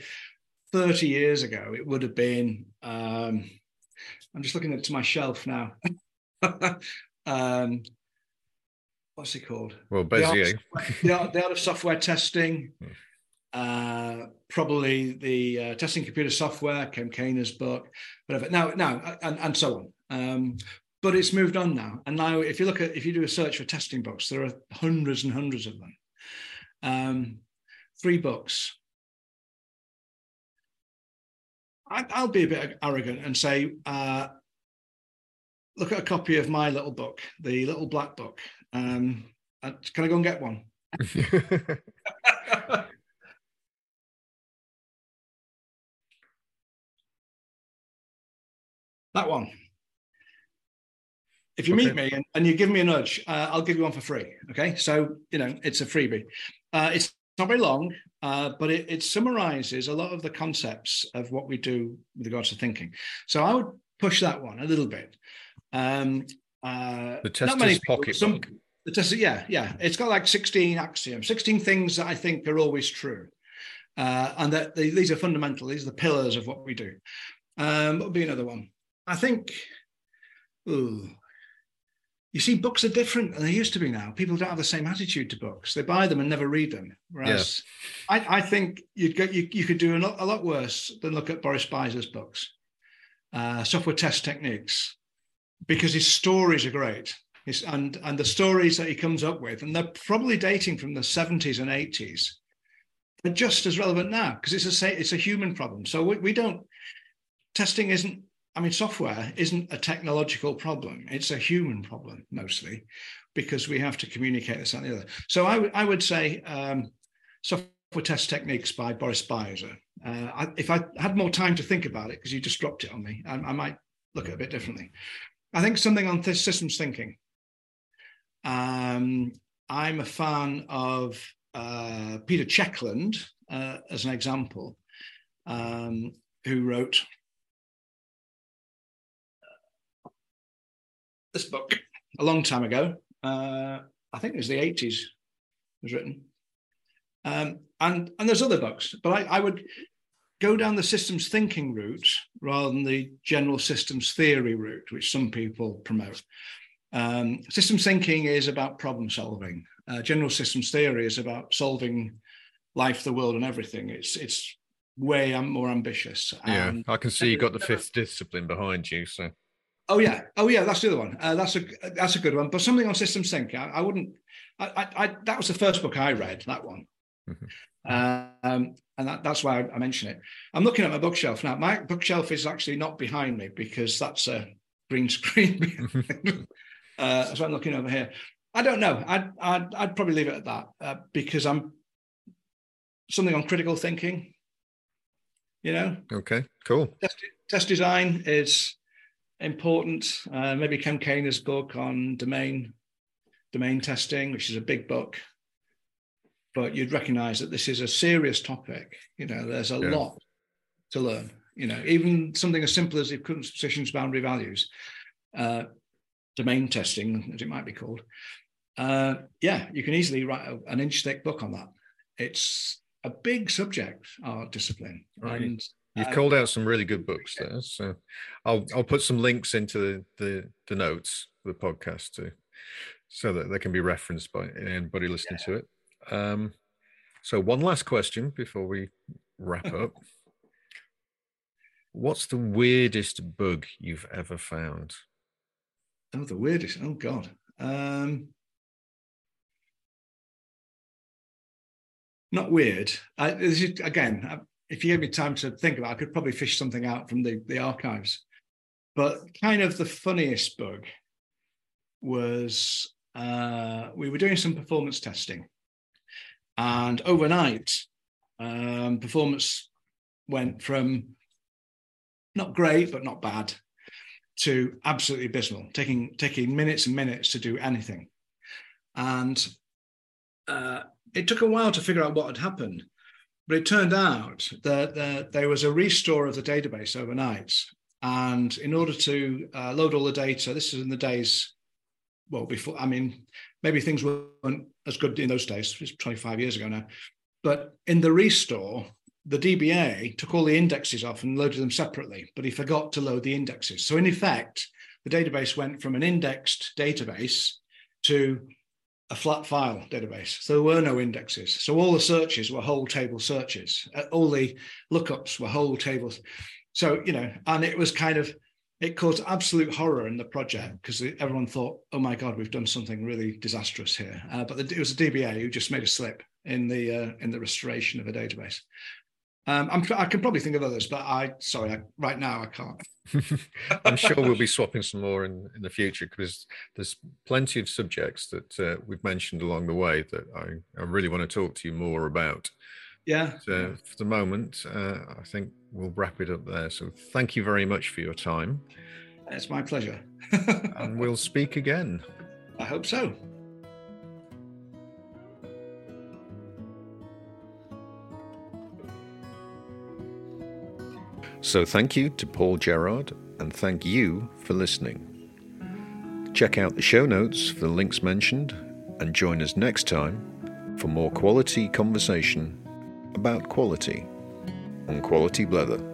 30 years ago it would have been. Um, I'm just looking at to my shelf now. um, what's it called? Well, Beizer. The art, the art, the art of software testing. Uh, probably the uh, testing computer software, Cem Kaner's book, whatever. Now, now, and, and so on. Um, but it's moved on now. And now, if you look at, if you do a search for testing books, there are hundreds and hundreds of them. Um, three books. I, will be a bit arrogant and say, uh, look at a copy of my little book, the little black book. Um, uh, can I go and get one? that one. If you okay. meet me and, and, you give me a nudge, uh, I'll give you one for free. Okay, so you know it's a freebie. Uh, it's not very long, uh, but it, it, summarizes a lot of the concepts of what we do with regards to thinking. So I would push that one a little bit. Um, uh, the tester's pocket some, The tester, yeah, yeah. It's got like 16 axioms, 16 things that I think are always true. Uh, and that they, these are fundamental, these are the pillars of what we do. Um, what would be another one? I think, ooh, you see, books are different than they used to be now. People don't have the same attitude to books. They buy them and never read them. Whereas yeah. I, I, think you'd get, you, you could do a lot, a lot worse than look at Boris Beizer's books. Uh, software test techniques, because his stories are great. His, and and the stories that he comes up with, and they're probably dating from the 70s and 80s, are just as relevant now because it's a it's a human problem. So we, we don't testing isn't. I mean, software isn't a technological problem; it's a human problem mostly, because we have to communicate this and the other. So I would say um, software test techniques by Boris Beizer. Uh, I, if I had more time to think about it, because you just dropped it on me, I, I might look at it a bit differently. I think something on this systems thinking. Um, I'm a fan of uh, Peter Checkland, uh, as an example, um, who wrote this book a long time ago. Uh, I think it was the 80s, it was written. Um, and, and there's other books, but I, I would go down the systems thinking route rather than the general systems theory route, which some people promote. Um, systems thinking is about problem solving. Uh, general systems theory is about solving life, the world, and everything. It's it's way more ambitious. Yeah, I can see you got the fifth discipline behind you. So. Oh yeah, oh yeah, that's the other one. Uh, that's a that's a good one. But something on system thinking, I, I wouldn't. I, I, I, that was the first book I read. That one. Mm-hmm. Um, and that, that's why I, I mention it. I'm looking at my bookshelf now. My bookshelf is actually not behind me because that's a green screen. uh, so I'm looking over here. I don't know. I'd I'd, I'd probably leave it at that uh, because I'm something on critical thinking. You know. Okay. Cool. Test, test design is important. Uh, maybe Cem Kaner's book on domain domain testing, which is a big book but you'd recognize that this is a serious topic. You know, there's a yeah. lot to learn. You know, even something as simple as equivalence partitions, boundary values, uh, domain testing, as it might be called. Uh, yeah, you can easily write a, an inch thick book on that. It's a big subject, our discipline. Right. And, You've uh, called out some really good books there. So I'll I'll put some links into the the, the notes for the podcast too, so that they can be referenced by anybody listening yeah. to it. Um, so, one last question before we wrap up. What's the weirdest bug you've ever found? Oh, the weirdest. Oh, God. Um, not weird. I, is, again, if you gave me time to think about it, I could probably fish something out from the, the archives. But kind of the funniest bug was uh, we were doing some performance testing and overnight, um, performance went from not great, but not bad, to absolutely abysmal, taking, taking minutes and minutes to do anything. And uh, it took a while to figure out what had happened. But it turned out that, there was a restore of the database overnight. And in order to uh, load all the data, this is in the days, well, before, I mean, maybe things weren't as good in those days. It's 25 years ago now. But in the restore, the DBA took all the indexes off and loaded them separately, but he forgot to load the indexes. So in effect, the database went from an indexed database to a flat file database. So there were no indexes. So all the searches were whole table searches. Uh, all the lookups were whole tables. So, you know, and it was kind of it caused absolute horror in the project because everyone thought, "Oh my God, we've done something really disastrous here." Uh, but it was a DBA who just made a slip in the uh, in the restoration of a database. Um, i can probably think of others, but I sorry, I, right now I can't. I'm sure we'll be swapping some more in, in the future because there's plenty of subjects that uh, we've mentioned along the way that I, I really want to talk to you more about. Yeah. So for the moment, uh, I think we'll wrap it up there. So thank you very much for your time. It's my pleasure. and we'll speak again. I hope so. So thank you to Paul Gerrard and thank you for listening. Check out the show notes for the links mentioned and join us next time for more quality conversation about quality on Quality Blether.